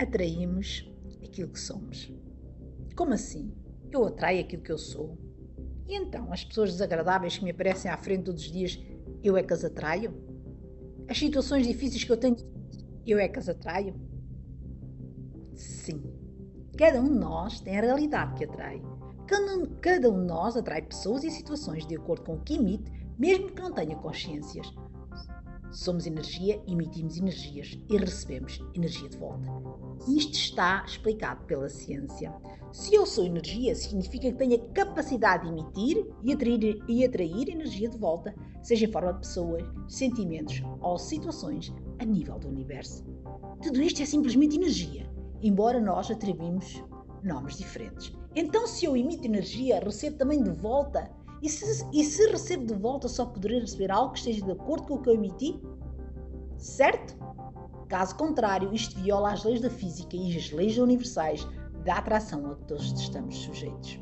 atraímos aquilo que somos. Como assim? Eu atraio aquilo que eu sou. E então, as pessoas desagradáveis que me aparecem à frente todos os dias, eu é que as atraio? As situações difíceis que eu tenho, eu é que as atraio? Sim. Cada um de nós tem a realidade que atrai. Cada um, de nós atrai pessoas e situações de acordo com o que emite, mesmo que não tenha consciências. Somos energia, emitimos energias e recebemos energia de volta. Isto está explicado pela ciência. Se eu sou energia, significa que tenho a capacidade de emitir e atrair, e atrair energia de volta, seja em forma de pessoas, sentimentos ou situações a nível do universo. Tudo isto é simplesmente energia, embora nós atribuímos nomes diferentes. Então, se eu emito energia, recebo também de volta e se, e se recebo de volta, só poderei receber algo que esteja de acordo com o que eu emiti? Certo? Caso contrário, isto viola as leis da física e as leis universais da atração a que todos estamos sujeitos.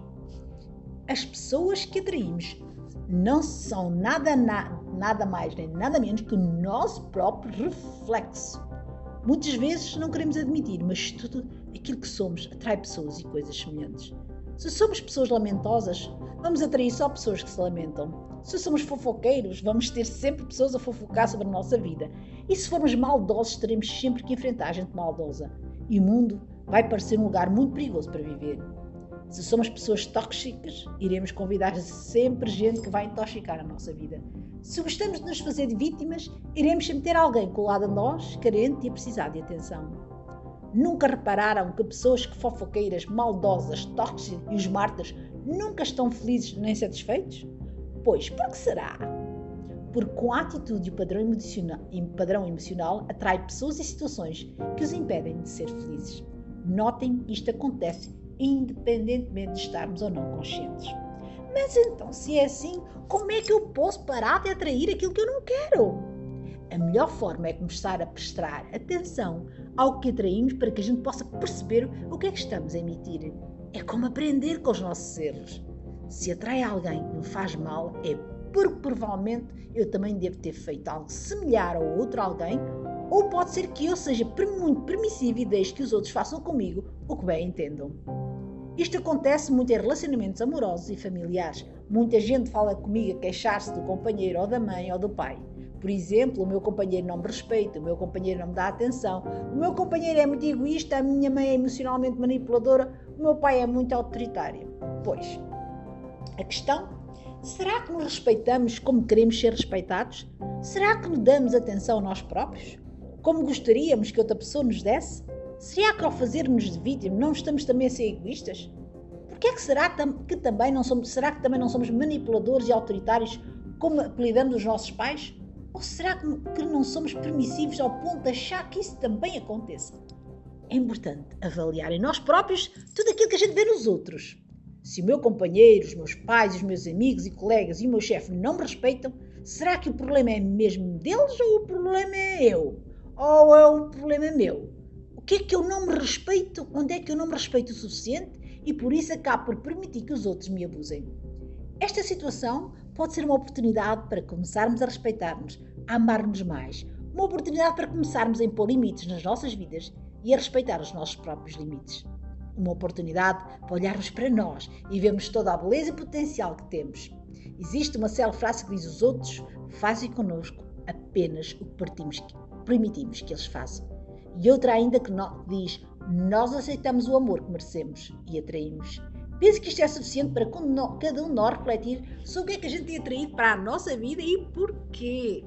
As pessoas que atraímos não são nada, na, nada mais nem nada menos que o nosso próprio reflexo. Muitas vezes não queremos admitir, mas tudo aquilo que somos atrai pessoas e coisas semelhantes. Se somos pessoas lamentosas, vamos atrair só pessoas que se lamentam. Se somos fofoqueiros, vamos ter sempre pessoas a fofocar sobre a nossa vida. E se formos maldosos, teremos sempre que enfrentar gente maldosa. E o mundo vai parecer um lugar muito perigoso para viver. Se somos pessoas tóxicas, iremos convidar sempre gente que vai intoxicar a nossa vida. Se gostamos de nos fazer de vítimas, iremos sempre ter alguém colado a nós, carente e a precisar de atenção. Nunca repararam que pessoas que fofoqueiras, maldosas, tóxicas e os martas nunca estão felizes nem satisfeitos? Pois, por que será? Porque com a atitude e o padrão emocional, padrão emocional atrai pessoas e situações que os impedem de ser felizes. Notem que isto acontece independentemente de estarmos ou não conscientes. Mas então, se é assim, como é que eu posso parar de atrair aquilo que eu não quero? A melhor forma é começar a prestar atenção ao que atraímos para que a gente possa perceber o que é que estamos a emitir. É como aprender com os nossos erros. Se atrai alguém que me faz mal, é porque provavelmente eu também devo ter feito algo semelhante a outro alguém, ou pode ser que eu seja muito permissivo e deixe que os outros façam comigo o que bem entendam. Isto acontece muito em relacionamentos amorosos e familiares. Muita gente fala comigo a queixar-se do companheiro ou da mãe ou do pai. Por exemplo, o meu companheiro não me respeita, o meu companheiro não me dá atenção, o meu companheiro é muito egoísta, a minha mãe é emocionalmente manipuladora, o meu pai é muito autoritário. Pois, a questão: será que nos respeitamos como queremos ser respeitados? Será que nos damos atenção a nós próprios? Como gostaríamos que outra pessoa nos desse? Será que ao fazermos de vítima não estamos também a ser egoístas? Por que é que será que também não somos, será que também não somos manipuladores e autoritários como apelidamos os nossos pais? Ou será que não somos permissivos ao ponto de achar que isso também aconteça? É importante avaliar em nós próprios tudo aquilo que a gente vê nos outros. Se o meu companheiro, os meus pais, os meus amigos e colegas e o meu chefe não me respeitam, será que o problema é mesmo deles ou o problema é eu? Ou é o problema meu? O que é que eu não me respeito? Onde é que eu não me respeito o suficiente e por isso acabo por permitir que os outros me abusem? Esta situação pode ser uma oportunidade para começarmos a respeitar-nos, a amar-nos mais, uma oportunidade para começarmos a impor limites nas nossas vidas e a respeitar os nossos próprios limites. Uma oportunidade para olharmos para nós e vermos toda a beleza e potencial que temos. Existe uma célebre frase que diz: Os outros fazem connosco apenas o que partimos, permitimos que eles façam. E outra ainda que diz: Nós aceitamos o amor que merecemos e atraímos. Penso que isto é suficiente para cada um de nós refletir sobre o que é que a gente tem atraído para a nossa vida e porquê.